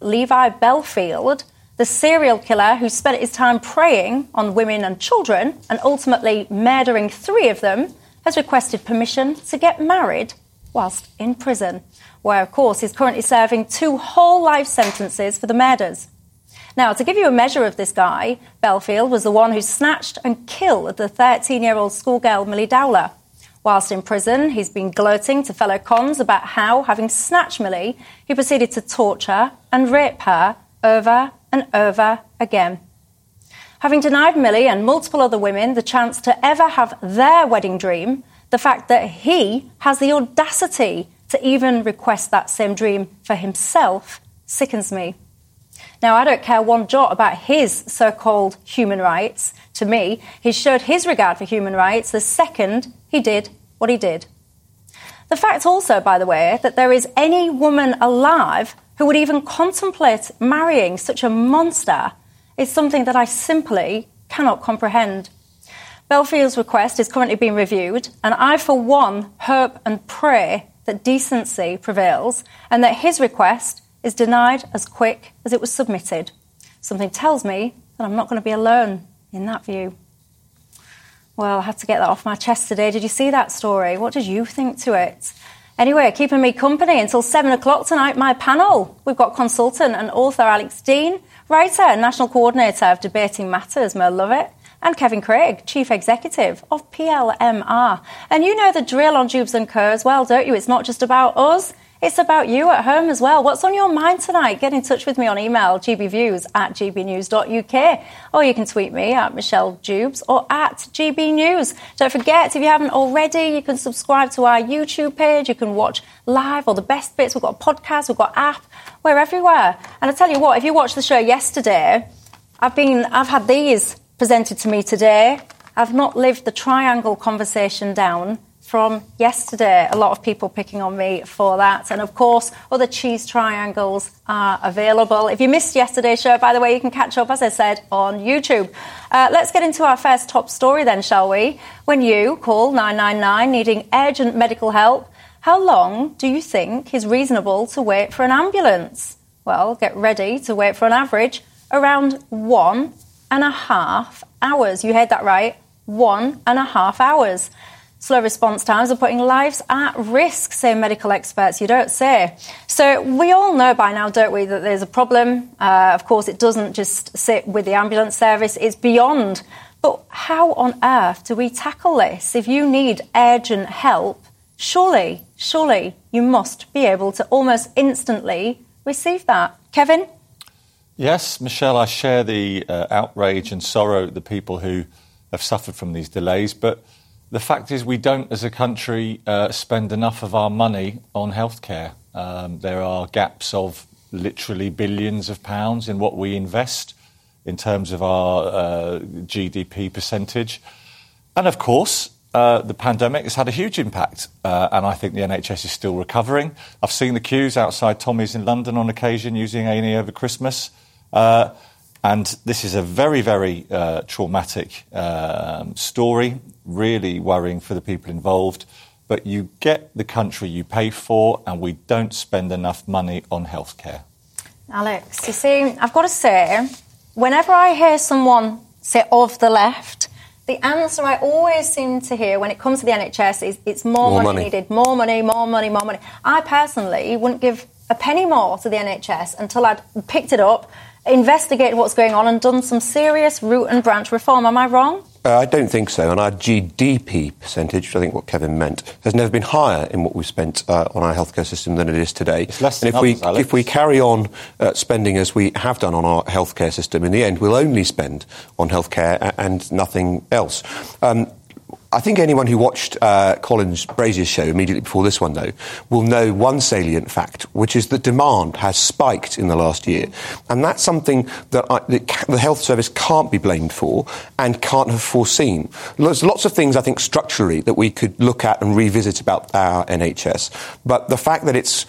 Levi Bellfield the serial killer who spent his time preying on women and children and ultimately murdering three of them, has requested permission to get married whilst in prison, where, of course, he's currently serving two whole life sentences for the murders. Now, to give you a measure of this guy, Bellfield was the one who snatched and killed the 13 year old schoolgirl Milly Dowler. Whilst in prison, he's been gloating to fellow cons about how, having snatched Milly, he proceeded to torture and rape her over and over again. Having denied Milly and multiple other women the chance to ever have their wedding dream, the fact that he has the audacity to even request that same dream for himself sickens me. Now, I don't care one jot about his so called human rights. To me, he showed his regard for human rights the second he did what he did. The fact also, by the way, that there is any woman alive who would even contemplate marrying such a monster is something that I simply cannot comprehend. Bellfield's request is currently being reviewed, and I, for one, hope and pray that decency prevails and that his request is denied as quick as it was submitted. Something tells me that I'm not going to be alone in that view. Well, I had to get that off my chest today. Did you see that story? What did you think to it? Anyway, keeping me company until seven o'clock tonight, my panel. We've got consultant and author Alex Dean, writer and national coordinator of Debating Matters, Mo Lovatt, and Kevin Craig, Chief Executive of PLMR. And you know the drill on Dewbs and as well, don't you? It's not just about us. It's about you at home as well. What's on your mind tonight? Get in touch with me on email, gbviews at gbnews.uk, or you can tweet me at Michelle Dewbs or at gbnews. Don't forget, if you haven't already, you can subscribe to our YouTube page. You can watch live all the best bits. We've got a podcast, we've got app. We're everywhere. And I tell you what, if you watched the show yesterday, I've been, I've had these presented to me today. I've not lived the triangle conversation down from yesterday. A lot of people picking on me for that. And of course, other cheese triangles are available. If you missed yesterday's show, by the way, you can catch up, as I said, on YouTube. Uh, let's get into our first top story then, shall we? When you call 999 needing urgent medical help, how long do you think is reasonable to wait for an ambulance? Well, get ready to wait for an average around one and a half hours. You heard that right. One and a half hours. Slow response times are putting lives at risk, say medical experts. You don't say. So we all know by now, don't we, that there's a problem. Uh, of course, it doesn't just sit with the ambulance service, it's beyond. But how on earth do we tackle this? If you need urgent help, surely, surely you must be able to almost instantly receive that. Kevin? Yes, Michelle, I share the uh, outrage and sorrow of the people who have suffered from these delays, but the fact is, we don't, as a country, uh, spend enough of our money on healthcare. Um, there are gaps of literally billions of pounds in what we invest in terms of our uh, GDP percentage. And of course, uh, the pandemic has had a huge impact, uh, and I think the NHS is still recovering. I've seen the queues outside Tommy's in London on occasion using A&E over Christmas. Uh, and this is a very, very uh, traumatic um, story, really worrying for the people involved. But you get the country you pay for, and we don't spend enough money on healthcare. Alex, you see, I've got to say, whenever I hear someone say of the left, the answer I always seem to hear when it comes to the NHS is it's more, more money, money needed, more money, more money, more money. I personally wouldn't give a penny more to the NHS until I'd picked it up, investigated what's going on and done some serious root and branch reform. Am I wrong? Uh, I don't think so. And our GDP percentage, which I think what Kevin meant, has never been higher in what we've spent uh, on our healthcare system than it is today. It's less and if others, we if we carry on uh, spending as we have done on our healthcare system, in the end, we'll only spend on healthcare and nothing else. Um, I think anyone who watched uh, Colin Brazier's show immediately before this one, though, will know one salient fact, which is that demand has spiked in the last year. And that's something that, I, that the health service can't be blamed for and can't have foreseen. There's lots of things, I think, structurally that we could look at and revisit about our NHS. But the fact that it's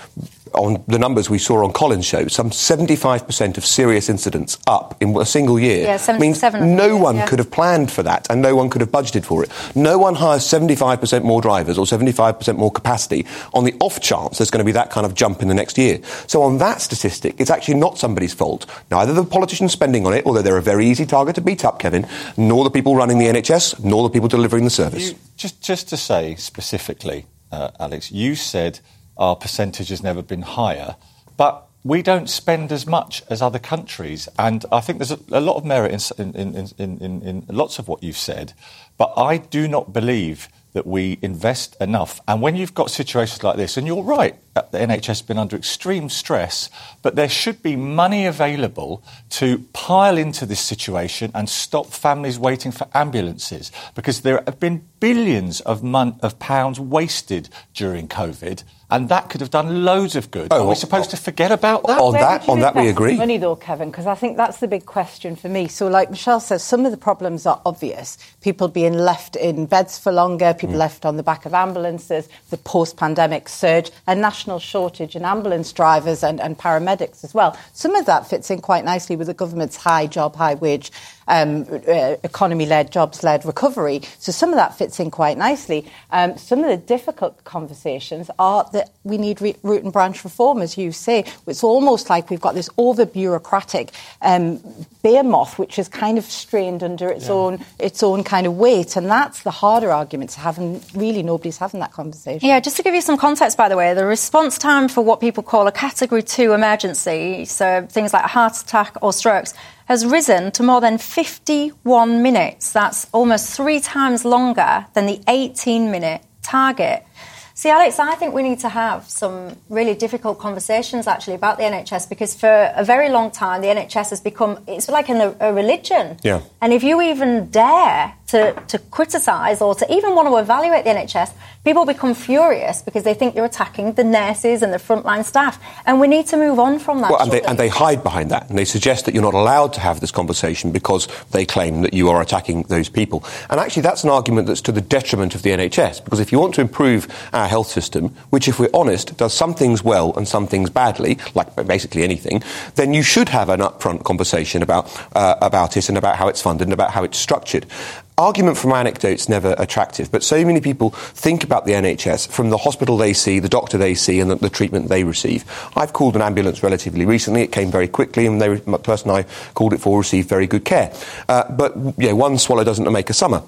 on the numbers we saw on Colin's show, some 75% of serious incidents up in a single year yeah, means no one yeah. could have planned for that and no one could have budgeted for it. No one hires 75% more drivers or 75% more capacity on the off chance there's going to be that kind of jump in the next year. So on that statistic, it's actually not somebody's fault. Neither the politicians spending on it, although they're a very easy target to beat up, Kevin, nor the people running the NHS, nor the people delivering the service. You, just, just to say specifically, uh, Alex, you said our percentage has never been higher. But we don't spend as much as other countries. And I think there's a, a lot of merit in, in, in, in, lots of what you've said. But I do not believe that we invest enough. And when you've got situations like this, and you're right, uh, the NHS has been under extreme stress, but there should be money available to pile into this situation and stop families waiting for ambulances because there have been billions of, mon- of pounds wasted during COVID and that could have done loads of good. Oh, Are we supposed to forget about that? On that, on that, we agree. Money, though, Kevin, because I think that's the big question for me. So, like Michelle says, some of the problems are obvious. People being left in beds for longer, people mm. left on the back of ambulances, the post-pandemic surge, a national shortage in ambulance drivers and, and paramedics as well. Some of that fits in quite nicely with the government's high job, high wage um, uh, economy-led, jobs-led recovery. So some of that fits in quite nicely. Um, some of the difficult conversations are that we need re- root and branch reform, as you say. It's almost like we've got this over-bureaucratic um, moth, which is kind of strained under its yeah. own its own kind of weight, and that's the harder argument to have. And really, nobody's having that conversation. Yeah, just to give you some context, by the way, the response time for what people call a Category Two emergency, so things like a heart attack or strokes has risen to more than 51 minutes. That's almost three times longer than the 18 minute target. See, Alex, I think we need to have some really difficult conversations actually about the NHS because for a very long time the NHS has become it's like an, a religion. Yeah. And if you even dare to, to criticise or to even want to evaluate the NHS, people become furious because they think you're attacking the nurses and the frontline staff. And we need to move on from that. Well, and, they, and, they, hide behind that. And they suggest that you're not allowed to have this conversation because they claim that you are attacking those people. And actually, that's an argument that's to the detriment of the NHS. Because if you want to improve our health system, which, if we're honest, does some things well and some things badly, like basically anything, then you should have an upfront conversation about, uh, about it and about how it's funded and about how it's structured argument from anecdotes never attractive, but so many people think about the NHS from the hospital they see, the doctor they see, and the, the treatment they receive. I've called an ambulance relatively recently. It came very quickly, and the person I called it for received very good care. Uh, but one swallow doesn't make a summer.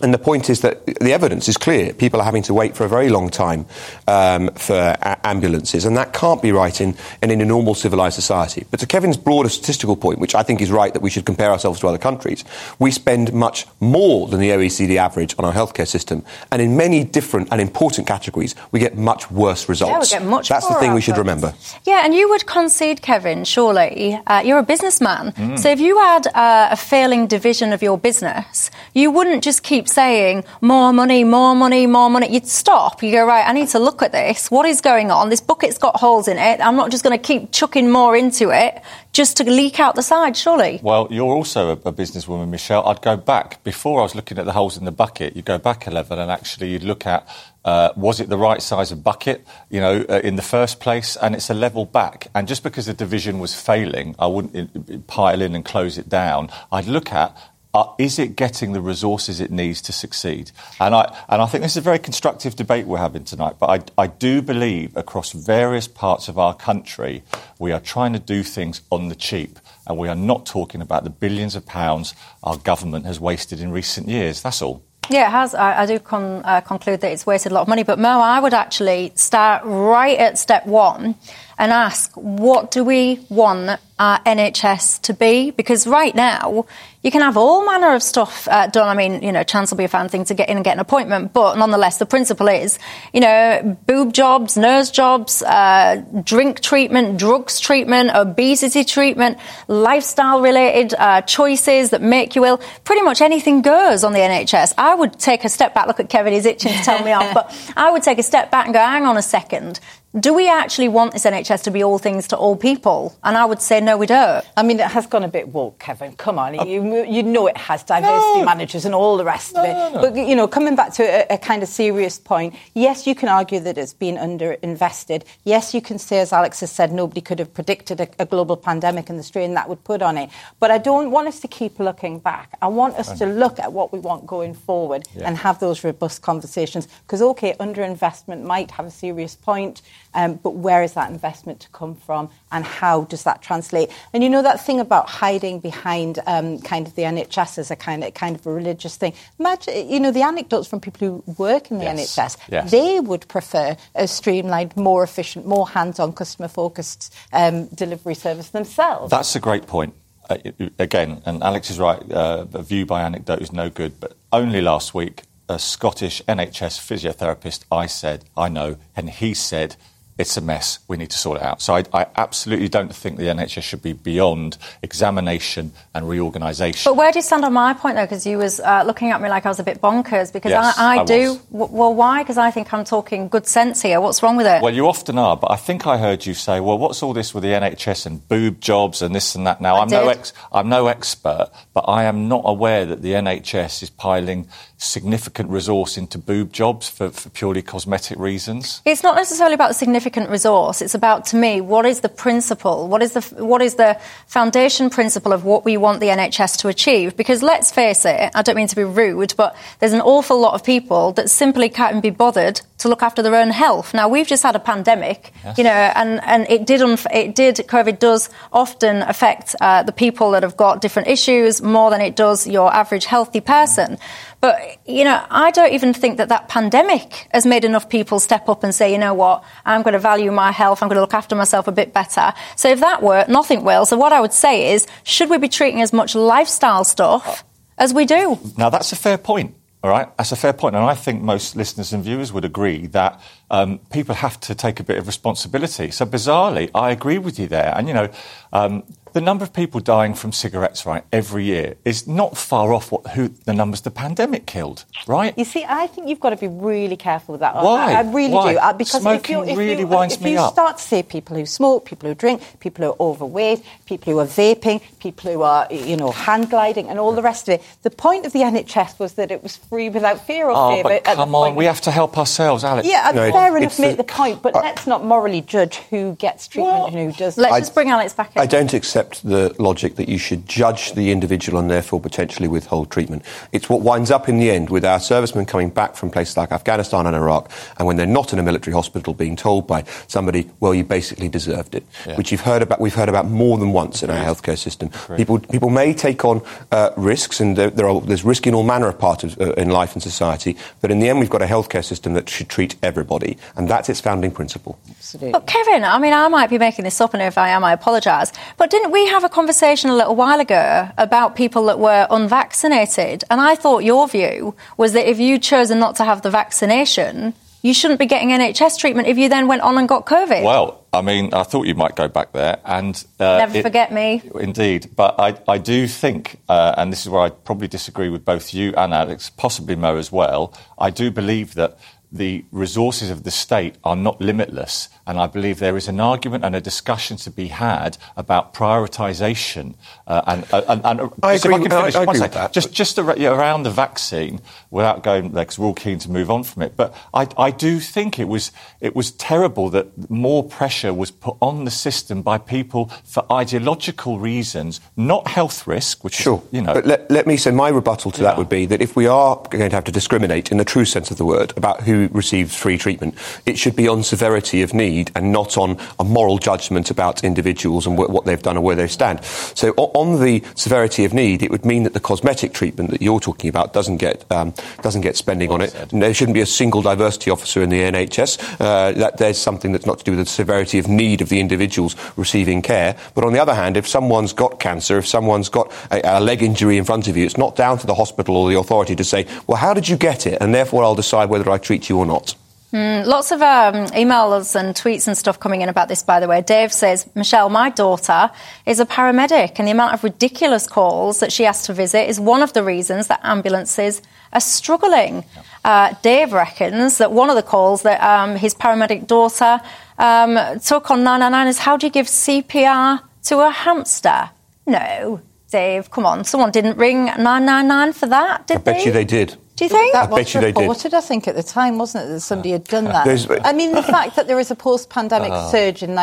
And the point is that the evidence is clear. People are having to wait for a very long time um, for a- ambulances, and that can't be right in, in, in, a normal civilized society. But to Kevin's broader statistical point, which I think is right that we should compare ourselves to other countries, we spend much more than the OECD average on our healthcare system, and in many different and important categories, we get much worse results. Yeah, we get much That's the thing we should remember. Yeah, and you would concede, Kevin, surely. Uh, you're a businessman. Mm. So if you had uh, a failing division of your business, you wouldn't just keep saying more money, more money, more money, you'd stop. You go, right, I need to look at this. What is going on? This bucket's got holes in it. I'm not just going to keep chucking more into it just to leak out the side, surely. Well, you're also a, a businesswoman, Michelle. I'd go back. Before I was looking at the holes in the bucket, you go back 11 and actually you'd look at uh, was it the right size of bucket, you know, uh, in the first place? And it's a level back. And just because the division was failing, I wouldn't uh, pile in and close it down. I'd look at uh, is it getting the resources it needs to succeed? And I, and I think this is a very constructive debate we're having tonight. But I, I do believe across various parts of our country, we are trying to do things on the cheap. And we are not talking about the billions of pounds our government has wasted in recent years. That's all. Yeah, it has. I, I do con, uh, conclude that it's wasted a lot of money. But Mo, I would actually start right at step one and ask, what do we want our NHS to be? Because right now, you can have all manner of stuff uh, done. I mean, you know, chance will be a fine thing to get in and get an appointment, but nonetheless, the principle is, you know, boob jobs, nurse jobs, uh, drink treatment, drugs treatment, obesity treatment, lifestyle related uh, choices that make you ill. Pretty much anything goes on the NHS. I would take a step back. Look at Kevin, he's itching to tell me off, but I would take a step back and go, hang on a second do we actually want this NHS to be all things to all people? And I would say, no, we don't. I mean, it has gone a bit woke, Kevin. Come on. Uh, you, you know it has diversity no. managers and all the rest no, of it. No, but, you know, coming back to a, a, kind of serious point, yes, you can argue that it's been underinvested. Yes, you can say, as Alex has said, nobody could have predicted a, a global pandemic and the strain that would put on it. But I don't want us to keep looking back. I want us to look at what we want going forward yeah. and have those robust conversations. Because, OK, underinvestment might have a serious point. Um, but where is that investment to come from and how does that translate? And you know that thing about hiding behind um, kind of the NHS as a kind of, kind of a religious thing? Imagine, you know, the anecdotes from people who work in the yes. NHS, yes. they would prefer a streamlined, more efficient, more hands-on, customer-focused um, delivery service themselves. That's a great point. Uh, again, and Alex is right, uh, a view by anecdote is no good, but only last week, a Scottish NHS physiotherapist I said, I know, and he said it's a mess. We need to sort it out. So I, I, absolutely don't think the NHS should be beyond examination and reorganisation. But where do you stand on my point, though? Because you was uh, looking at me like I was a bit bonkers. Because yes, I, I, I do. W- well, why? Because I think I'm talking good sense here. What's wrong with it? Well, you often are. But I think I heard you say, "Well, what's all this with the NHS and boob jobs and this and that?" Now, I'm no ex- I'm no expert, but I am not aware that the NHS is piling significant resource into boob jobs for, for purely cosmetic reasons. It's not necessarily about significant significant resource. It's about, to me, what is the principle? What is the, what is the foundation principle of what we want the NHS to achieve? Because let's face it, I don't mean to be rude, but there's an awful lot of people that simply can't be bothered to look after their own health. Now, we've just had a pandemic, yes. you know, and, and it did, unf- it did, COVID does often affect uh, the people that have got different issues more than it does your average healthy person. But, you know, I don't even think that that pandemic has made enough people step up and say, you know what, I'm going to value my health, I'm going to look after myself a bit better. So if that worked, nothing will. So what I would say is, should we be treating as much lifestyle stuff as we do? Now, that's a fair point. All right, that's a fair point, and I think most listeners and viewers would agree that um, people have to take a bit of responsibility. So bizarrely, I agree with you there. And you know, um, the number of people dying from cigarettes, right, every year is not far off what who the numbers the pandemic killed, right? You see, I think you've got to be really careful with that. Why? I, I really Why? do. Uh, because Smoking if you, if really you, winds if me you up. start to see people who smoke, people who drink, people who are overweight, people who are vaping, people who are, you know, hand gliding, and all the rest of it, the point of the NHS was that it was free without fear or oh, favour. But come on, we have to help ourselves, Alex. Yeah, no, fair enough, make the, the point, but uh, let's not morally judge who gets treatment well, and who doesn't. Let's I, just bring Alex back in. I don't accept the logic that you should judge the individual and therefore potentially withhold treatment. It's what winds up in the end with our servicemen coming back from places like Afghanistan and Iraq, and when they're not in a military hospital, being told by somebody, "Well, you basically deserved it," yeah. which you've heard about. We've heard about more than once in our healthcare system. People, people may take on uh, risks, and there, there are, there's risk in all manner of parts of, uh, in life and society. But in the end, we've got a healthcare system that should treat everybody, and that's its founding principle. Absolutely. But Kevin, I mean, I might be making this up, and if I am, I apologise. But didn't we have a conversation a little while ago about people that were unvaccinated? And I thought your view was that if you'd chosen not to have the vaccination, you shouldn't be getting NHS treatment if you then went on and got COVID. Well, I mean, I thought you might go back there, and uh, never it, forget me. Indeed, but I, I do think, uh, and this is where I probably disagree with both you and Alex, possibly Mo as well. I do believe that the resources of the state are not limitless. And I believe there is an argument and a discussion to be had about prioritisation. Uh, and, uh, and, and I agree, I finish, I, I agree with that. Just, just around the vaccine, without going there, because we're all keen to move on from it. But I, I do think it was, it was terrible that more pressure was put on the system by people for ideological reasons, not health risk, which sure. is, you know. But let, let me say my rebuttal to yeah. that would be that if we are going to have to discriminate in the true sense of the word about who receives free treatment. It should be on severity of need and not on a moral judgment about individuals and wh- what they've done or where they stand. So on the severity of need, it would mean that the cosmetic treatment that you're talking about doesn't get um, doesn't get spending well on it. There shouldn't be a single diversity officer in the NHS. Uh, that there's something that's not to do with the severity of need of the individuals receiving care. But on the other hand, if someone's got cancer, if someone's got a, a leg injury in front of you, it's not down to the hospital or the authority to say, well, how did you get it? And therefore, I'll decide whether I treat you or not. Mm, lots of um, emails and tweets and stuff coming in about this, by the way. Dave says, Michelle, my daughter is a paramedic, and the amount of ridiculous calls that she has to visit is one of the reasons that ambulances are struggling. Uh, Dave reckons that one of the calls that um, his paramedic daughter um, took on 999 is how do you give CPR to a hamster? No, Dave, come on. Someone didn't ring 999 for that, did I bet they? you they did. Do you think? That I was reported, What did I think, at the time, wasn't it, that somebody had done that? I mean, the fact that there was a post-pandemic uh, surge in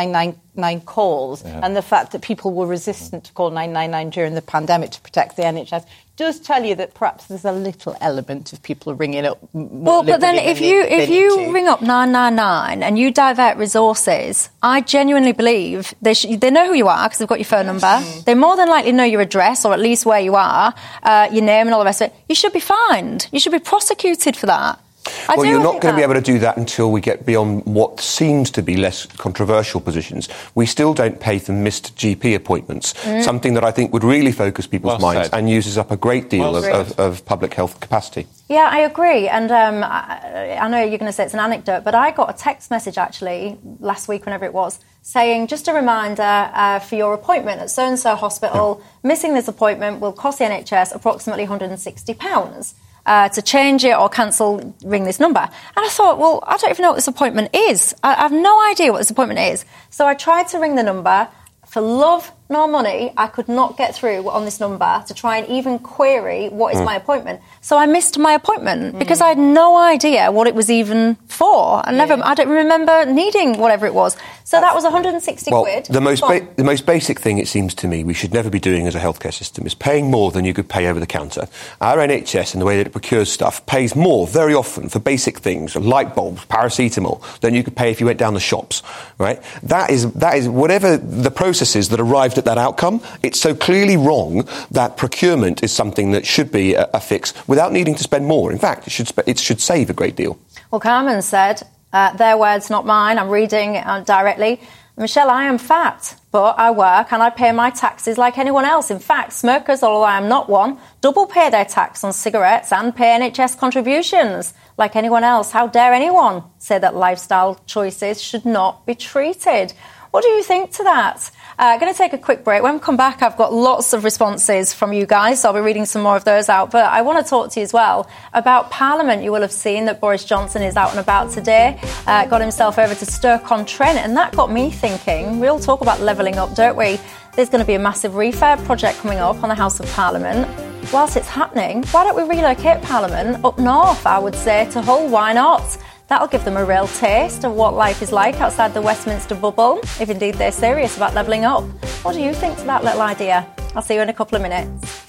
999 calls yeah. and the fact that people were resistant to call 999 during the pandemic to protect the NHS does tell you that perhaps there's a little element of people ringing up. well, but then if you if you ring up nine nine nine and you divert resources, I genuinely believe they sh- they know who you are because they've got your phone number. Mm. They more than likely know your address or at least where you are, uh, your name and all the rest of it. You should be fined. You should be prosecuted for that. I well, you're not going to be able to do that until we get beyond what seems to be less controversial positions. We still don't pay for missed GP appointments, mm. something that I think would really focus people's well minds said. and uses up a great deal well of, of, of, public health capacity. Yeah, I agree. And um, I, I know you're going to say it's an anecdote, but I got a text message actually last week, whenever it was, saying just a reminder uh, for your appointment at so and so hospital, yeah. missing this appointment will cost the NHS approximately £160 uh, to change it or cancel, ring this number. And I thought, well, I don't even know what this appointment is. I, I have no idea what this appointment is. So I tried to ring the number. For love nor money, I could not get through on this number to try and even query what is mm. my appointment. So I missed my appointment mm. because I had no idea what it was even for. I never, yeah. I don't remember needing whatever it was. So that was 160 well, quid. The most, ba- the most basic thing it seems to me we should never be doing as a healthcare system is paying more than you could pay over the counter. Our NHS and the way that it procures stuff pays more very often for basic things, light bulbs, paracetamol, than you could pay if you went down the shops. Right? That is that is whatever the processes that arrived at that outcome. It's so clearly wrong that procurement is something that should be a, a fix without needing to spend more. In fact, it should it should save a great deal. Well, Carmen said uh, their words, not mine. I'm reading uh, directly. Michelle, I am fat, but I work and I pay my taxes like anyone else. In fact, smokers, although I am not one, double pay their tax on cigarettes and pay NHS contributions like anyone else. How dare anyone say that lifestyle choices should not be treated? What do you think to that? Uh, going to take a quick break. When we come back, I've got lots of responses from you guys, so I'll be reading some more of those out. But I want to talk to you as well about Parliament. You will have seen that Boris Johnson is out and about today, uh, got himself over to Stoke-on-Trent, and that got me thinking. We all talk about levelling up, don't we? There's going to be a massive refurb project coming up on the House of Parliament. Whilst it's happening, why don't we relocate Parliament up north, I would say, to Hull? Why not? That'll give them a real taste of what life is like outside the Westminster bubble, if indeed they're serious about levelling up. What do you think to that little idea? I'll see you in a couple of minutes.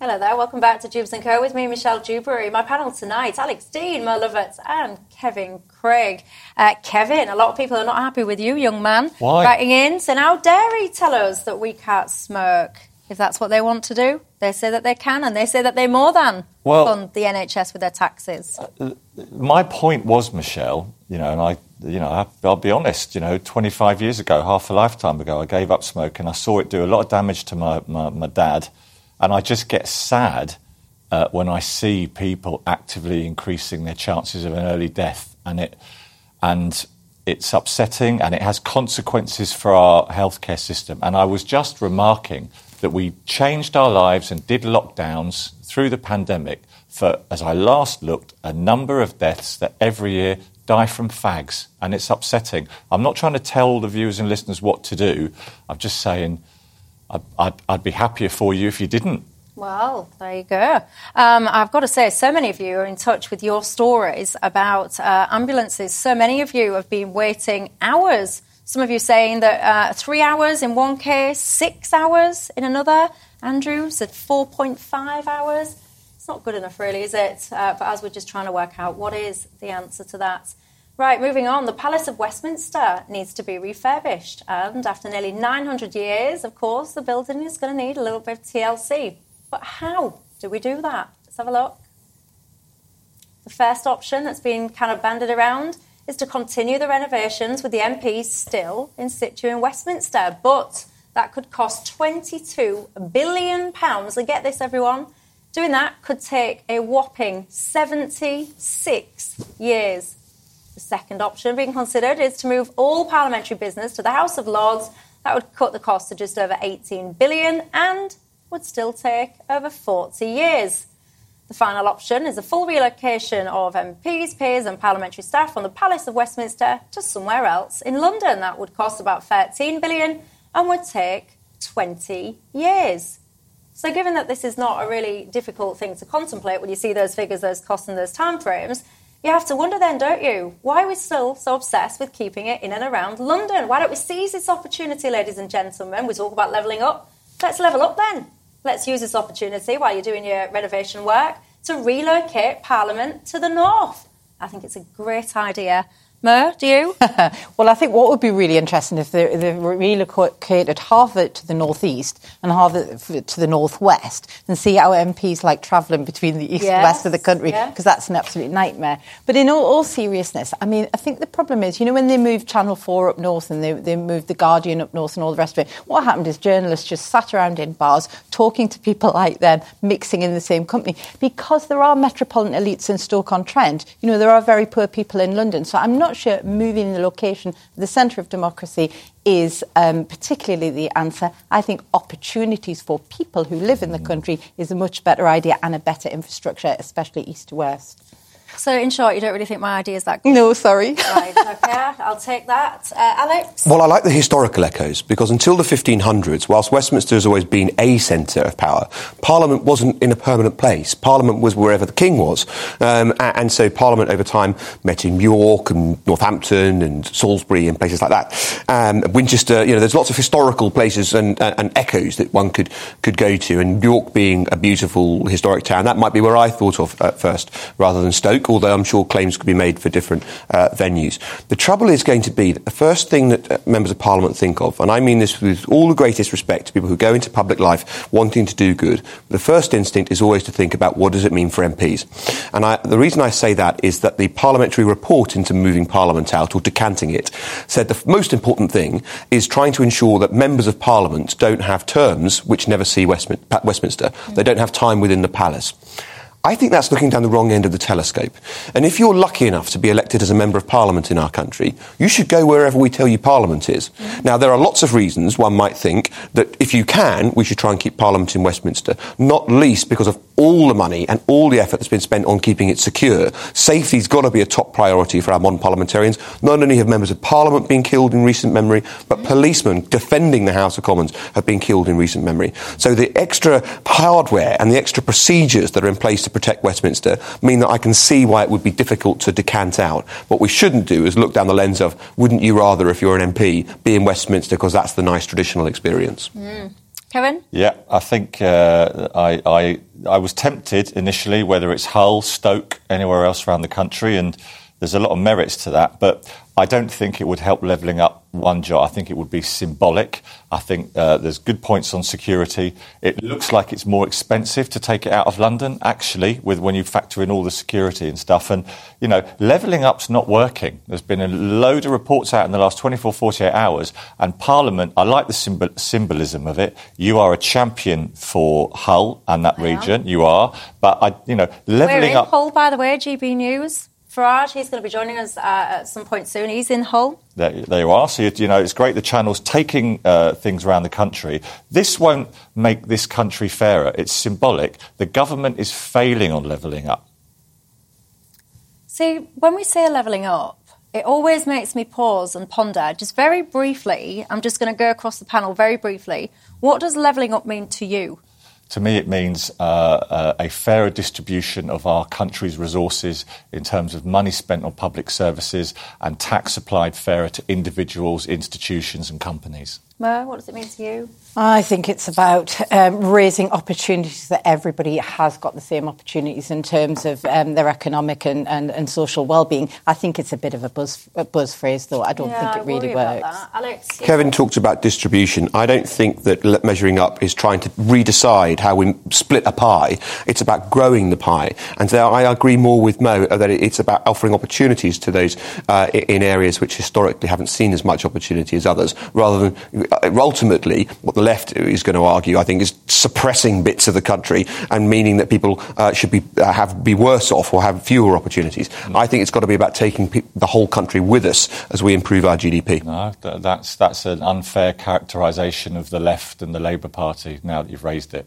Hello there, welcome back to Dewbs & Co. with me, Michelle Dewberry. My panel tonight, Alex Dean, Mo Lovatt and Kevin Craig. Uh, Kevin, a lot of people are not happy with you, young man. Why? Writing in, so how dare he tell us that we can't smoke? If that's what they want to do. They say that they can, and they say that they more than well, fund the NHS with their taxes. Uh, my point was, Michelle, you know, and I, you know, I'll be honest, you know, 25 years ago, half a lifetime ago, I gave up smoking. I saw it do a lot of damage to my, my, my dad, and I just get sad uh, when I see people actively increasing their chances of an early death, and it, and it's upsetting, and it has consequences for our healthcare system. And I was just remarking that we changed our lives and did lockdowns through the pandemic for, as I last looked, a number of deaths that every year die from fags. And it's upsetting. I'm not trying to tell the viewers and listeners what to do. I'm just saying I'd, I'd, I'd be happier for you if you didn't. Well, there you go. Um, I've got to say, so many of you are in touch with your stories about uh, ambulances. So many of you have been waiting hours Some of you saying that uh, three hours in one case, six hours in another. Andrew said 4.5 hours. It's not good enough, really, is it? Uh, but as we're just trying to work out what is the answer to that. Right, moving on. The Palace of Westminster needs to be refurbished. And after nearly 900 years, of course, the building is going to need a little bit of TLC. But how do we do that? Let's have a look. The first option that's been kind of banded around is to continue the renovations with the MPs still in situ in Westminster. But that could cost £22 billion. And get this, everyone, doing that could take a whopping 76 years. The second option being considered is to move all parliamentary business to the House of Lords. That would cut the cost to just over 18 billion and would still take over 40 years. The final option is a full relocation of MPs, peers, and parliamentary staff from the Palace of Westminster to somewhere else in London. That would cost about 13 billion and would take 20 years. So, given that this is not a really difficult thing to contemplate when you see those figures, those costs, and those timeframes, you have to wonder then, don't you? Why are we still so obsessed with keeping it in and around London? Why don't we seize this opportunity, ladies and gentlemen? We talk about levelling up. Let's level up then. Let's use this opportunity while you're doing your renovation work to relocate Parliament to the north. I think it's a great idea. Mo, do you? well, I think what would be really interesting if they, they relocated half of it to the northeast and half of it to the northwest and see how MPs like travelling between the east yes, and west of the country because yeah. that's an absolute nightmare. But in all, all, seriousness, I mean, I think the problem is, you know, when they moved Channel 4 up north and they, they moved The Guardian up north and all the rest of it, what happened is journalists just sat around in bars talking to people like them, mixing in the same company because there are metropolitan elites in Stoke-on-Trent. You know, there are very poor people in London. So I'm not not sure moving the location, the centre of democracy, is um, particularly the answer. I think opportunities for people who live in the country is a much better idea and a better infrastructure, especially east to west. So, in short, you don't really think my idea is that good? No, sorry. Right, okay, I'll take that. Uh, Alex? Well, I like the historical echoes because until the 1500s, whilst Westminster has always been a centre of power, Parliament wasn't in a permanent place. Parliament was wherever the king was. Um, and so Parliament over time met in York and Northampton and Salisbury and places like that. Um, Winchester, you know, there's lots of historical places and, and, and echoes that one could, could go to. And York being a beautiful historic town, that might be where I thought of at first rather than Stoke although I'm sure claims could be made for different uh, venues. The trouble is going to be that the first thing that uh, members of parliament think of, and I mean this with all the greatest respect to people who go into public life wanting to do good, the first instinct is always to think about what does it mean for MPs. And I, the reason I say that is that the parliamentary report into moving parliament out or decanting it said the most important thing is trying to ensure that members of parliament don't have terms which never see Westmin- Westminster. They don't have time within the palace. I think that's looking down the wrong end of the telescope. And if you're lucky enough to be elected as a member of parliament in our country, you should go wherever we tell you parliament is. Mm-hmm. Now, there are lots of reasons one might think that if you can, we should try and keep parliament in Westminster, not least because of all the money and all the effort that's been spent on keeping it secure. Safety's got to be a top priority for our modern parliamentarians. Not only have members of parliament been killed in recent memory, but policemen defending the House of Commons have been killed in recent memory. So the extra hardware and the extra procedures that are in place to protect Westminster mean that I can see why it would be difficult to decant out. What we shouldn't do is look down the lens of, wouldn't you rather, if you're an MP, be in Westminster because that's the nice traditional experience? Mm. Kevin? Yeah, I think uh, I, I, I was tempted initially, whether it's Hull, Stoke, anywhere else around the country, and there's a lot of merits to that. But I don't think it would help levelling up one job. I think it would be symbolic. I think uh, there's good points on security. It looks like it's more expensive to take it out of London, actually, with when you factor in all the security and stuff. And, you know, levelling up's not working. There's been a load of reports out in the last 24, 48 hours. And Parliament, I like the symbol- symbolism of it. You are a champion for Hull and that I region. Am. You are. But, I, you know, levelling up. Hull, by the way, GB News. Farage, he's going to be joining us uh, at some point soon. He's in Hull. There, there you are. So, you, you, know, it's great the channel's taking uh, things around the country. This won't make this country fairer. It's symbolic. The government is failing on levelling up. See, when we say levelling up, it always makes me pause and ponder. Just very briefly, I'm just going to go across the panel very briefly. What does levelling up mean to you? To me, it means uh, uh, a fairer distribution of our country's resources in terms of money spent on public services and tax applied fairer to individuals, institutions, and companies. Mo, what does it mean to you? I think it's about um, raising opportunities that everybody has got the same opportunities in terms of um, their economic and, and, and social well-being. I think it's a bit of a buzz, a buzz phrase, though. I don't yeah, think it really works. Alex, Kevin talked about distribution. I don't think that measuring up is trying to redecide how we split a pie. It's about growing the pie. And so I agree more with Mo that it's about offering opportunities to those uh, in areas which historically haven't seen as much opportunity as others, rather than ultimately what the left is going to argue, I think, is suppressing bits of the country and meaning that people uh, should be uh, have be worse off or have fewer opportunities. Mm. I think it's got to be about taking pe- the whole country with us as we improve our GDP. No, th- that's that's an unfair characterisation of the left and the Labour Party. Now that you've raised it,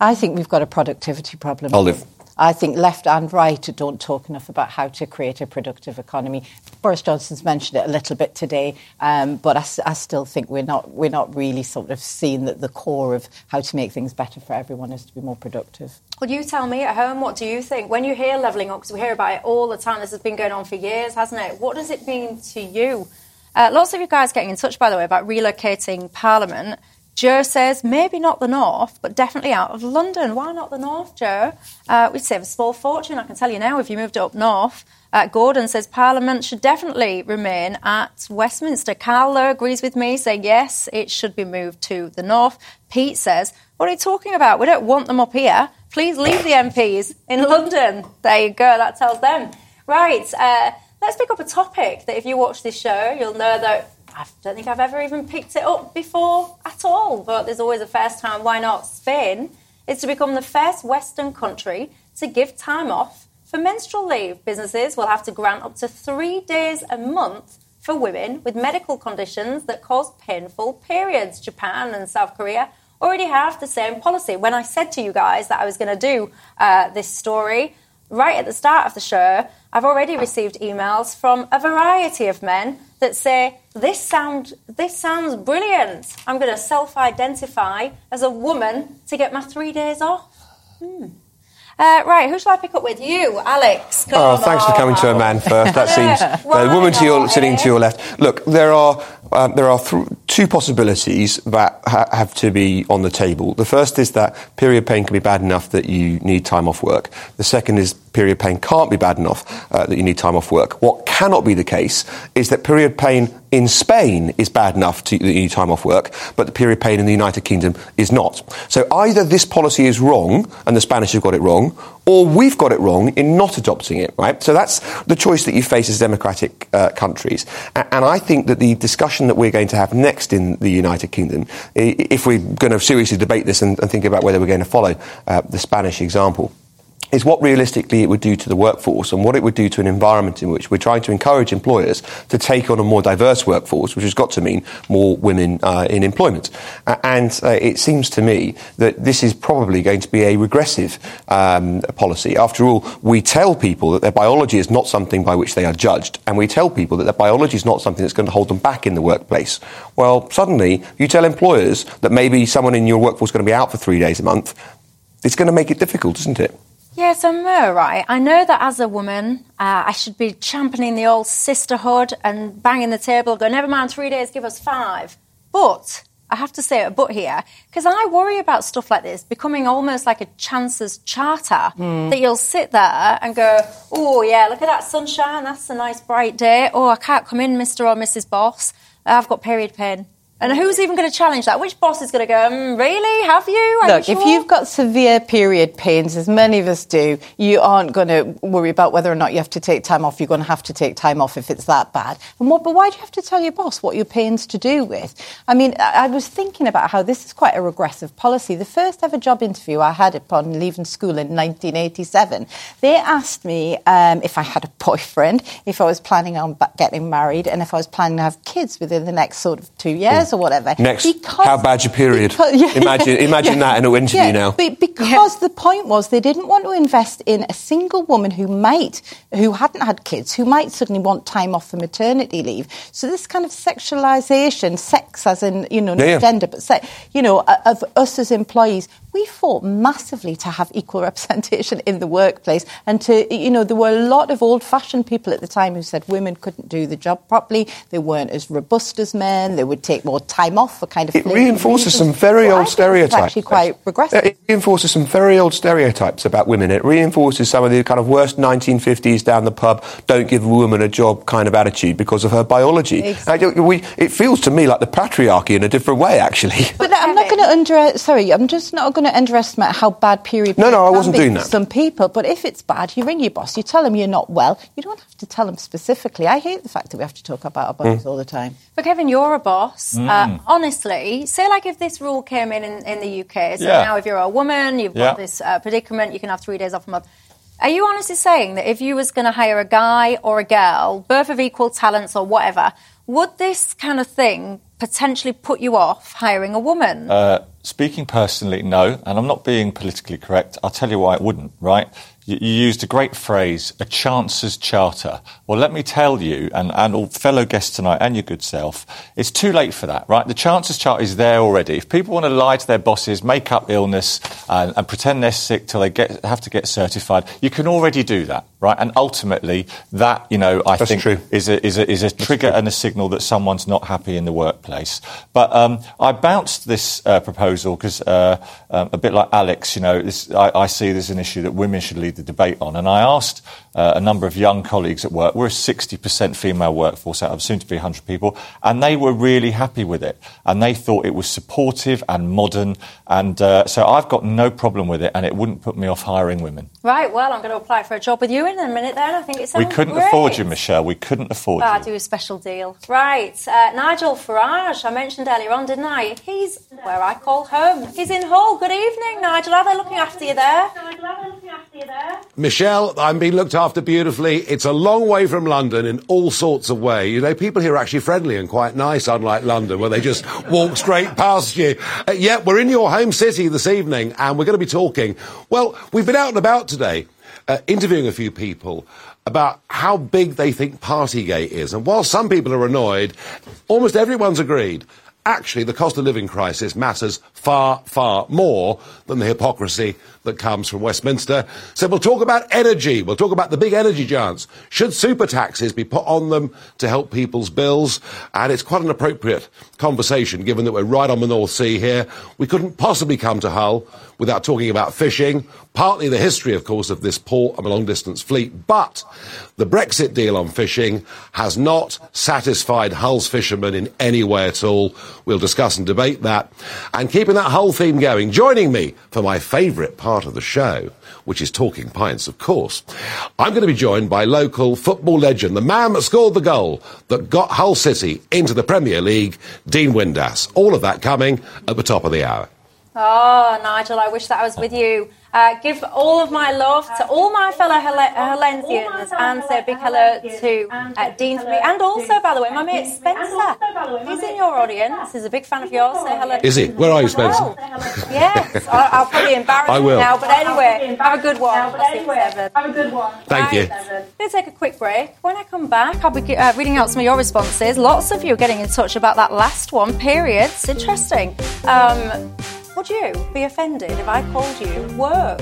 I think we've got a productivity problem. Olive. I think left and right don't talk enough about how to create a productive economy. Boris Johnson's mentioned it a little bit today, um, but I, I, still think we're not we're not really sort of seeing that the core of how to make things better for everyone is to be more productive. Well, you tell me at home, what do you think when you hear levelling up? Because we hear about it all the time. This has been going on for years, hasn't it? What does it mean to you? Uh, lots of you guys getting in touch, by the way, about relocating Parliament. Joe says maybe not the north, but definitely out of London. Why not the north, Joe? Uh, we'd save a small fortune, I can tell you now, if you moved up north. Uh, Gordon says Parliament should definitely remain at Westminster. Carl, though, agrees with me, saying yes, it should be moved to the north. Pete says, What are you talking about? We don't want them up here. Please leave the MPs in London. There you go, that tells them. Right, uh, let's pick up a topic that if you watch this show, you'll know that I don't think I've ever even picked it up before at all, but there's always a first time. Why not? Spain is to become the first Western country to give time off for menstrual leave. Businesses will have to grant up to three days a month for women with medical conditions that cause painful periods. Japan and South Korea already have the same policy. When I said to you guys that I was going to do uh, this story, right at the start of the show, I've already received emails from a variety of men that say, This, sound, this sounds brilliant. I'm going to self identify as a woman to get my three days off. Hmm. Uh, right, who shall I pick up with? You, Alex. oh, thanks on. for coming to a man first. That seems the woman to your, sitting to your left. Look, there are um, there are th- two possibilities that ha- have to be on the table. The first is that period pain can be bad enough that you need time off work. The second is period pain can't be bad enough uh, that you need time off work. What cannot be the case is that period pain in Spain is bad enough to, you time off work, but the period pain in the United Kingdom is not. So either this policy is wrong and the Spanish have got it wrong, or we've got it wrong in not adopting it, right? So that's the choice that you face as democratic uh, countries. And I think that the discussion that we're going to have next in the United Kingdom, if we're going to seriously debate this and, and think about whether we're going to follow uh, the Spanish example, is what realistically it would do to the workforce and what it would do to an environment in which we're trying to encourage employers to take on a more diverse workforce, which has got to mean more women uh, in employment. Uh, and uh, it seems to me that this is probably going to be a regressive um, policy. After all, we tell people that their biology is not something by which they are judged, and we tell people that their biology is not something that's going to hold them back in the workplace. Well, suddenly you tell employers that maybe someone in your workforce is going to be out for three days a month. It's going to make it difficult, isn't it? Yeah, so Mo, right, I know that as a woman, uh, I should be championing the old sisterhood and banging the table, go, never mind, three days, give us five. But I have to say a but here, because I worry about stuff like this becoming almost like a chances charter, mm. that you'll sit there and go, oh, yeah, look at that sunshine, that's a nice bright day. Oh, I can't come in, Mr. or Mrs. Boss, I've got period pain. And who's even going to challenge that? Which boss is going to go, mm, really? Have you? Are Look, you sure? if you've got severe period pains, as many of us do, you aren't going to worry about whether or not you have to take time off. You're going to have to take time off if it's that bad. And what, but why do you have to tell your boss what your pain's to do with? I mean, I, I was thinking about how this is quite a regressive policy. The first ever job interview I had upon leaving school in 1987, they asked me um, if I had a boyfriend, if I was planning on getting married, and if I was planning to have kids within the next sort of two years or whatever. Next, because, how bad's your period? Because, yeah, imagine imagine yeah, that in an interview yeah, now. But because the point was they didn't want to invest in a single woman who might, who hadn't had kids, who might suddenly want time off for maternity leave. So this kind of sexualisation, sex as in, you know, not gender, but, se- you know, of us as employees we fought massively to have equal representation in the workplace. And to, you know, there were a lot of old fashioned people at the time who said women couldn't do the job properly. They weren't as robust as men. They would take more time off for kind of. It reinforces reasons. some very well, old stereotypes. actually quite regressive. It reinforces some very old stereotypes about women. It reinforces some of the kind of worst 1950s down the pub, don't give a woman a job kind of attitude because of her biology. Exactly. we, it feels to me like the patriarchy in a different way, actually. But I'm not going to under. Sorry, I'm just not going to underestimate how bad period. No, no, I wasn't doing that. Some people, but if it's bad, you ring your boss. You tell them you're not well. You don't have to tell them specifically. I hate the fact that we have to talk about our bodies mm. all the time. But Kevin, you're a boss. Mm. Uh, honestly, say like if this rule came in in, in the UK. So yeah. now, if you're a woman, you've yeah. got this uh, predicament. You can have three days off a month. Are you honestly saying that if you was going to hire a guy or a girl, birth of equal talents or whatever, would this kind of thing potentially put you off hiring a woman? Uh, speaking personally, no. And I'm not being politically correct. I'll tell you why it wouldn't, right? You, used a great phrase, a chance's charter. Well, let me tell you, and, and all fellow guests tonight, and your good self, it's too late for that, right? The chance's charter is there already. If people want to lie to their bosses, make up illness, and, and pretend they're sick till they get, have to get certified, you can already do that, right? And ultimately, that, you know, I That's think true. is a, is a, is a trigger and a signal that someone's not happy in the workplace. But um, I bounced this uh, proposal because, uh, um, a bit like Alex, you know, this, I, I see there's an issue that women should lead the debate on. And I asked uh, a number of young colleagues at work, we're a 60% female workforce out of soon to be 100 people, and they were really happy with it. And they thought it was supportive and modern. And uh, so I've got no problem with it, and it wouldn't put me off hiring women. Right, well, I'm going to apply for a job with you in a minute then. I think it We couldn't great. afford you, Michelle. We couldn't afford oh, you. I'll do a special deal. Right, uh, Nigel Farage, I mentioned earlier on, didn't I? He's where I call home. He's in Hull. Good evening, Nigel. Are they looking after you there? Michelle, I'm being looked after beautifully. It's a long way from London in all sorts of ways. You know, people here are actually friendly and quite nice, unlike London, where they just walk straight past you. Uh, yeah, we're in your home city this evening, and we're going to be talking. Well, we've been out and about today, uh, interviewing a few people about how big they think Partygate is. And while some people are annoyed, almost everyone's agreed actually the cost of living crisis matters far, far more than the hypocrisy that comes from Westminster. So we'll talk about energy. We'll talk about the big energy giants. Should super taxes be put on them to help people's bills? And it's quite an appropriate conversation given that we're right on the North Sea here. We couldn't possibly come to Hull without talking about fishing, partly the history, of course, of this port and long distance fleet. But the Brexit deal on fishing has not satisfied Hull's fishermen in any way at all. We'll discuss and debate that. And keeping that whole theme going, joining me for my favourite part of the show, which is Talking Pints, of course, I'm going to be joined by local football legend, the man that scored the goal that got Hull City into the Premier League, Dean Windass. All of that coming at the top of the hour. Oh, Nigel, I wish that I was with you. Uh, give all of my love to all my fellow Hullensians and say a big hello to uh, Dean for me. And also, by the way, my mate Spencer. He's in your audience. He's a big fan of yours. Say hello. Is he? Where are you, Spencer? yes. I'll, I'll, probably embarrass I will. him now. But anyway, have a good one. Have a good one. Thank you. Let's take a quick break. When I come back, I'll be uh, reading out some of your responses. Lots of you are getting in touch about that last one, periods. Interesting. Um, would you be offended if I called you woke?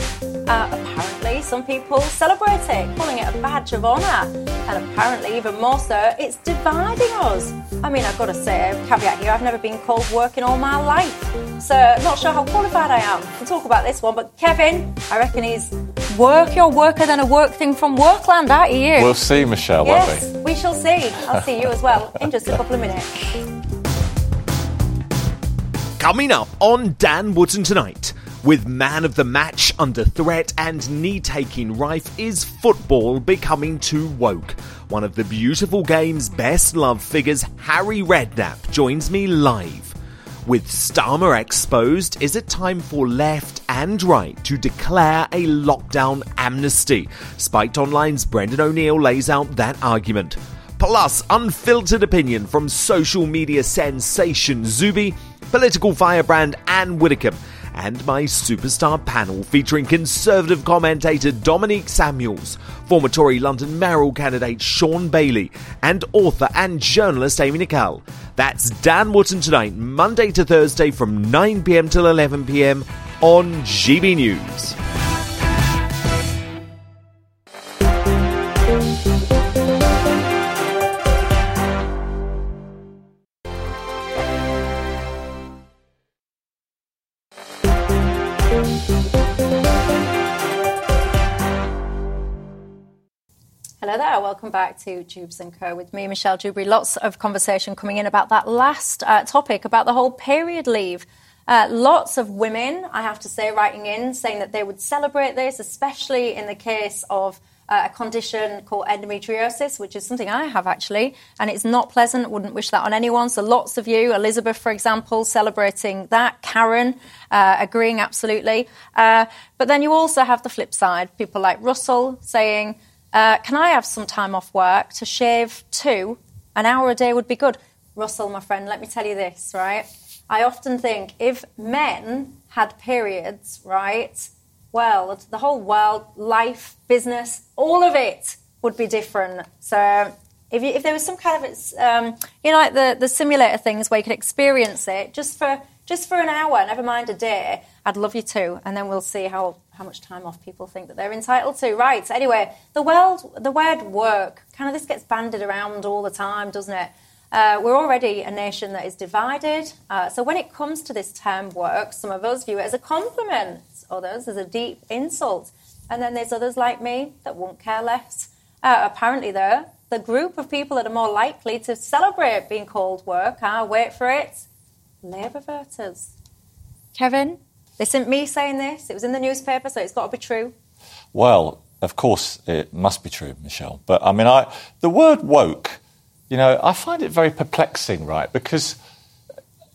Uh, apparently, some people celebrate it, calling it a badge of honour. And apparently, even more so, it's dividing us. I mean, I've got to say, caveat here, I've never been called woke in all my life. So, not sure how qualified I am to talk about this one. But Kevin, I reckon he's woke. You're woker than a woke thing from Wokeland, aren't you? We'll see, Michelle, yes, won't we? we shall see. I'll see you as well in just a couple of minutes. Coming up on Dan Wootton tonight. With man of the match under threat and knee taking rife, is football becoming too woke? One of the beautiful game's best loved figures, Harry Redknapp, joins me live. With Starmer exposed, is it time for left and right to declare a lockdown amnesty? Spiked Online's Brendan O'Neill lays out that argument. Plus, unfiltered opinion from social media sensation Zuby political firebrand Anne Widdecombe, and my superstar panel featuring Conservative commentator Dominique Samuels, former Tory London mayoral candidate Shaun Bailey, and author and journalist Amy Nickell. That's Dan Wootton tonight, Monday to Thursday from 9pm till 11pm, on GB News. Welcome back to Dewbs and Co. with me, Michelle Dewberry. Lots of conversation coming in about that last uh, topic, about the whole period leave. Uh, lots of women, I have to say, writing in saying that they would celebrate this, especially in the case of uh, a condition called endometriosis, which is something I have actually, and it's not pleasant. Wouldn't wish that on anyone. So lots of you, Elizabeth, for example, celebrating that. Karen, uh, agreeing absolutely. Uh, but then you also have the flip side. People like Russell saying, uh, "Can I have some time off work to shave too? An hour a day would be good." Russell, my friend, let me tell you this, right? I often think if men had periods, right? Well, the whole world, life, business, all of it would be different. So if, you, if there was some kind of, um, you know, like the, the simulator things where you could experience it just for just for an hour, never mind a day, I'd love you to, and then we'll see how, how much time off people think that they're entitled to. Right. Anyway, the world, the word woke, kind of this gets banded around all the time, doesn't it? Uh, we're already a nation that is divided. Uh, so when it comes to this term woke, some of us view it as a compliment, others as a deep insult. And then there's others like me that won't care less. Uh, apparently, though, the group of people that are more likely to celebrate being called woke are, wait for it, voters. Kevin, this isn't me saying this. It was in the newspaper, so it's got to be true. Well, of course it must be true, Michelle. But I mean, I, the word woke, you know, I find it very perplexing, right? Because,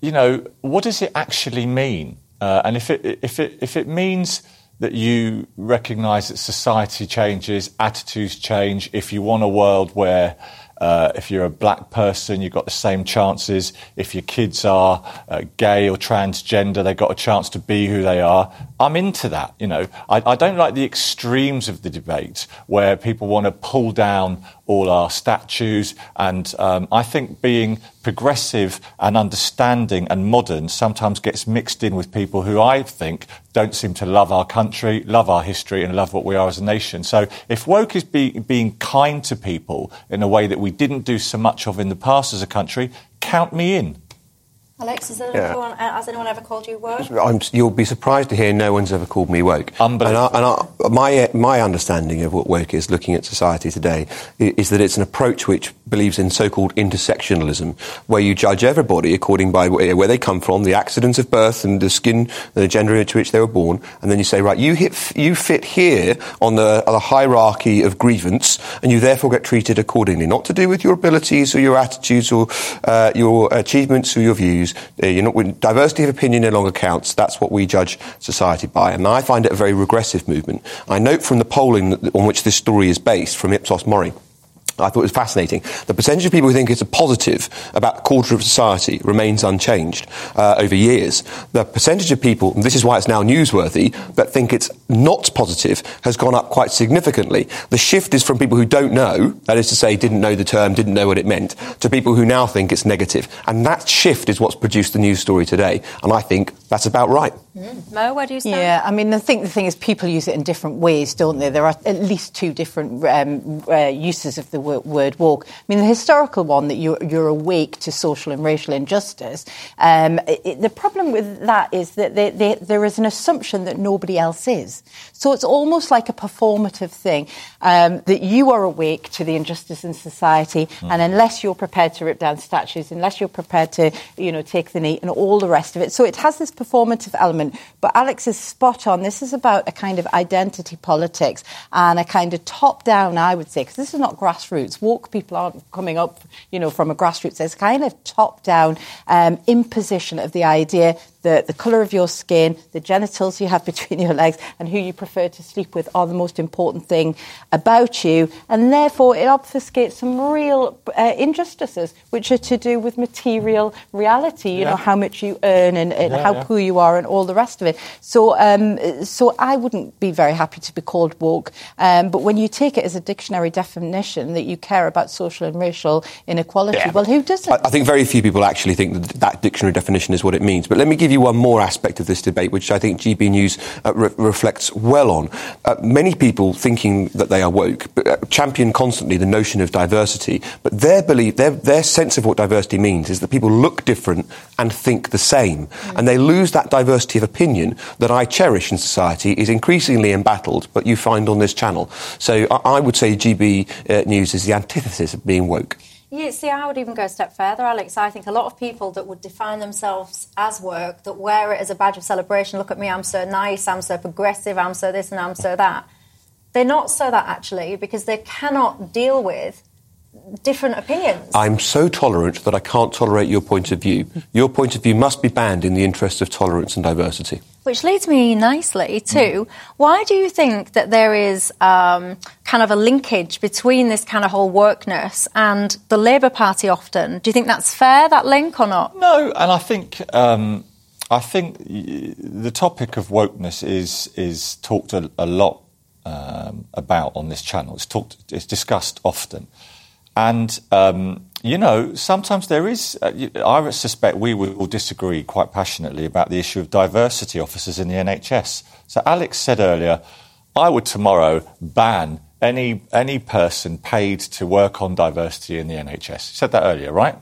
you know, what does it actually mean? Uh, and if it, if, it, if it means that you recognise that society changes, attitudes change, if you want a world where uh, if you're a black person, you've got the same chances. If your kids are uh, gay or transgender, they've got a chance to be who they are. I'm into that. You know, I, I don't like the extremes of the debate where people want to pull down all our statues. And um, I think being progressive and understanding and modern sometimes gets mixed in with people who I think don't seem to love our country, love our history, and love what we are as a nation. So if woke is be, being kind to people in a way that we didn't do so much of in the past as a country, count me in. Alex, has anyone, yeah. has anyone ever called you woke? I'm, you'll be surprised to hear no one's ever called me woke. Unbelievable. And, I, and I, my, my understanding of what woke is, looking at society today, is that it's an approach which believes in so-called intersectionalism, where you judge everybody according by where they come from, the accidents of birth and the skin, the gender into which they were born, and then you say, right, you, hit, you fit here on the, on the hierarchy of grievance, and you therefore get treated accordingly, not to do with your abilities or your attitudes or uh, your achievements or your views issues. Uh, you know, when diversity of opinion no longer counts. That's what we judge society by. And I find it a very regressive movement. I note from the polling on which this story is based, from Ipsos Mori, I thought it was fascinating. The percentage of people who think it's a positive, about a quarter of society, remains unchanged uh, over years. The percentage of people, and this is why it's now newsworthy, that think it's not positive has gone up quite significantly. The shift is from people who don't know, that is to say, didn't know the term, didn't know what it meant, to people who now think it's negative. And that shift is what's produced the news story today. And I think that's about right. Mm. Mo, where do you stand? Yeah, I mean, I think the thing is people use it in different ways, don't they? There are at least two different um, uh, uses of the word woke. I mean, the historical one that you're, you're awake to social and racial injustice. Um, it, the problem with that is that they, they, there is an assumption that nobody else is. So it's almost like a performative thing um, that you are awake to the injustice in society, mm. and unless you're prepared to rip down statues, unless you're prepared to, you know, take the knee and all the rest of it. So it has this performative element. But Alex is spot on. This is about a kind of identity politics and a kind of top down, I would say, because this is not grassroots. Woke people aren't coming up, you know, from a grassroots. It's kind of top down um, imposition of the idea the, the colour of your skin, the genitals you have between your legs, and who you prefer to sleep with are the most important thing about you. And therefore, it obfuscates some real uh, injustices, which are to do with material reality, you yeah. know, how much you earn and, and yeah, how yeah. poor you are and all the rest of it. So, um, so I wouldn't be very happy to be called woke. Um, but when you take it as a dictionary definition that you care about social and racial inequality, well, who doesn't? I, I think very few people actually think that that dictionary definition is what it means. But let me give you argue one more aspect of this debate, which I think GB News uh, re- reflects well on. Uh, many people thinking that they are woke uh, champion constantly the notion of diversity, but their belief, their, their sense of what diversity means is that people look different and think the same. Mm. And they lose that diversity of opinion that I cherish in society is increasingly embattled, but you find on this channel. So I, I would say GB uh, News is the antithesis of being woke. Yeah, see, I would even go a step further, Alex. I think a lot of people that would define themselves as woke, that wear it as a badge of celebration, look at me, I'm so nice, I'm so progressive, I'm so this and I'm so that. They're not so that actually because they cannot deal with different opinions. I'm so tolerant that I can't tolerate your point of view. Your point of view must be banned in the interest of tolerance and diversity. Which leads me nicely to mm. why do you think that there is um, kind of a linkage between this kind of whole wokeness and the Labour Party often? Do you think that's fair, that link, or not? No, and I think. Um, I think the topic of wokeness is is talked a, a lot um, about on this channel. It's talked, it's discussed often. And, um, you know, sometimes there is, uh, I suspect we will disagree quite passionately about the issue of diversity officers in the NHS. So Alex said earlier, I would tomorrow ban any, any person paid to work on diversity in the NHS. He said that earlier, right?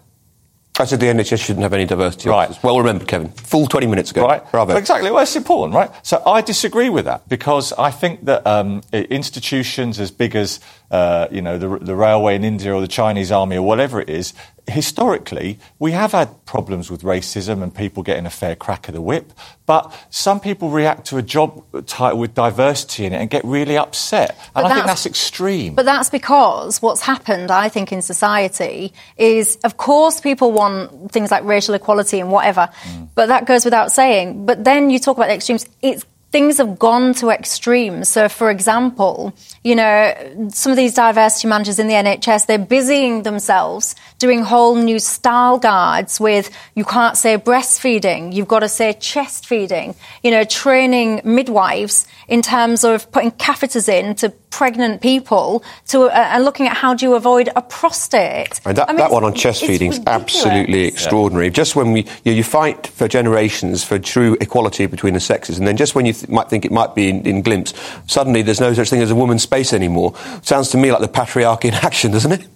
I said the NHS shouldn't have any diversity right. officers. Well remembered, Kevin. Full 20 minutes ago. Right. Bravo. Exactly. Well, it's important, right? So I disagree with that because I think that um, institutions as big as, uh, you know, the, the railway in India or the Chinese army or whatever it is, historically, we have had problems with racism and people getting a fair crack of the whip. But some people react to a job title with diversity in it and get really upset. And but I think that's extreme. But that's because what's happened, I think, in society is, of course, people want things like racial equality and whatever. Mm. But that goes without saying. But then you talk about the extremes. It's things have gone to extremes. So, for example, you know, some of these diversity managers in the NHS, they're busying themselves doing whole new style guides with you can't say breastfeeding, you've got to say chest feeding, you know, training midwives in terms of putting catheters in to pregnant people to uh, and looking at how do you avoid a prostate. And that, I mean, that one on chest feeding is absolutely extraordinary. Yeah. Just when we you, know, you, fight for generations for true equality between the sexes, and then just when you th- might think it might be in, in glimpse, suddenly there's no such thing as a woman's space anymore. Sounds to me like the patriarchy in action, doesn't it?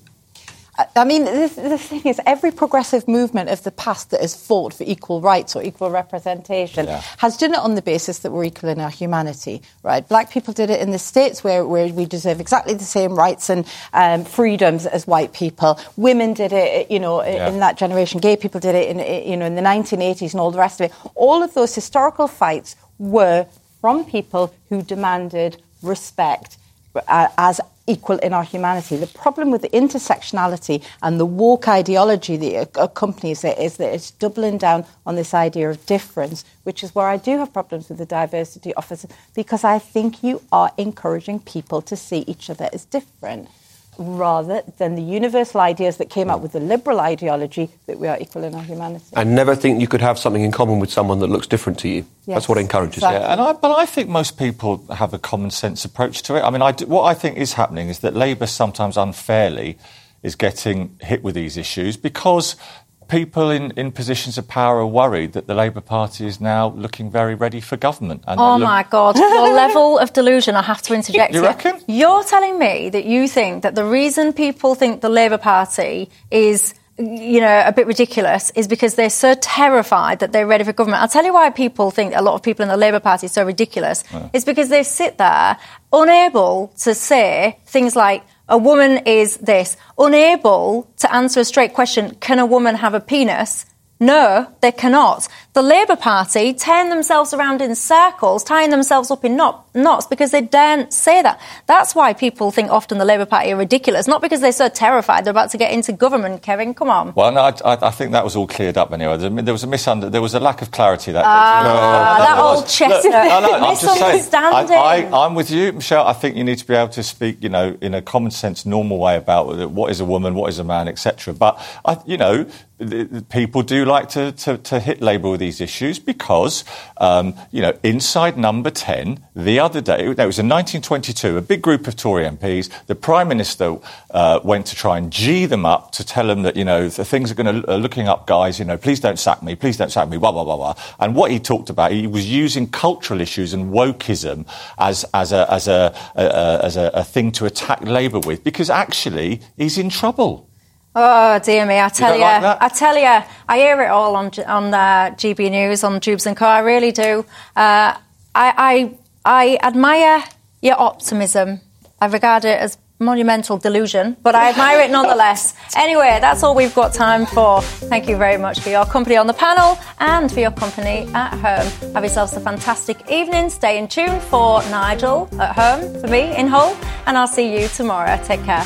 I mean, the, the, thing is, every progressive movement of the past that has fought for equal rights or equal representation yeah. has done it on the basis that we're equal in our humanity, right? Black people did it in the States where, where we deserve exactly the same rights and um, freedoms as white people. Women did it, you know, yeah. in that generation. Gay people did it in, you know, in the 1980s and all the rest of it. All of those historical fights were from people who demanded respect uh, as equal in our humanity. The problem with the intersectionality and the woke ideology that accompanies it is that it's doubling down on this idea of difference, which is where I do have problems with the diversity office because I think you are encouraging people to see each other as different rather than the universal ideas that came out with the liberal ideology that we are equal in our humanity. And never think you could have something in common with someone that looks different to you. Yes, That's what encourages exactly. Yeah, and I, but I think most people have a common sense approach to it. I mean, I, what I think is happening is that Labour sometimes unfairly is getting hit with these issues because people in, in positions of power are worried that the Labour Party is now looking very ready for government. oh look- my God, your level of delusion, I have to interject You here. reckon? You're telling me that you think that the reason people think the Labour Party is you know, a bit ridiculous is because they're so terrified that they're ready for government. I'll tell you why people think a lot of people in the Labour Party are so ridiculous. Yeah. It's because they sit there unable to say things like, a woman is this, unable to answer a straight question, can a woman have a penis? No, they cannot. The Labour Party turn themselves around in circles, tying themselves up in knot, knots because they daren't say that. That's why people think often the Labour Party are ridiculous, not because they're so terrified they're about to get into government. Kevin, come on. Well, no, I, I think that was all cleared up anyway. There was a misunder, there was a lack of clarity that. Uh, no, no, that old. No, no, I'm saying. I, am with you, Michelle. I think you need to be able to speak, you know, in a common sense, normal way about what is a woman, what is a man, etc. But I, you know, people do like to, to, to hit Labour with these these issues because, um, you know, inside number 10, the other day, it was in 1922, a big group of Tory MPs, the Prime Minister uh, went to try and G them up to tell them that, you know, the things are going to, uh, looking up, guys, you know, please don't sack me, please don't sack me, blah, blah, blah, blah. And what he talked about, he was using cultural issues and wokeism as, as, a, as, a, a, a as a, a thing to attack Labour with because actually he's in trouble. Oh dear me! I tell you, like? I tell you, I hear it all on on uh, GB News on Dewbs and Co. I really do. Uh, I, I I admire your optimism. I regard it as monumental delusion, but I admire it nonetheless. Anyway, that's all we've got time for. Thank you very much for your company on the panel and for your company at home. Have yourselves a fantastic evening. Stay in tune for Nigel at home, for me in Hull, and I'll see you tomorrow. Take care.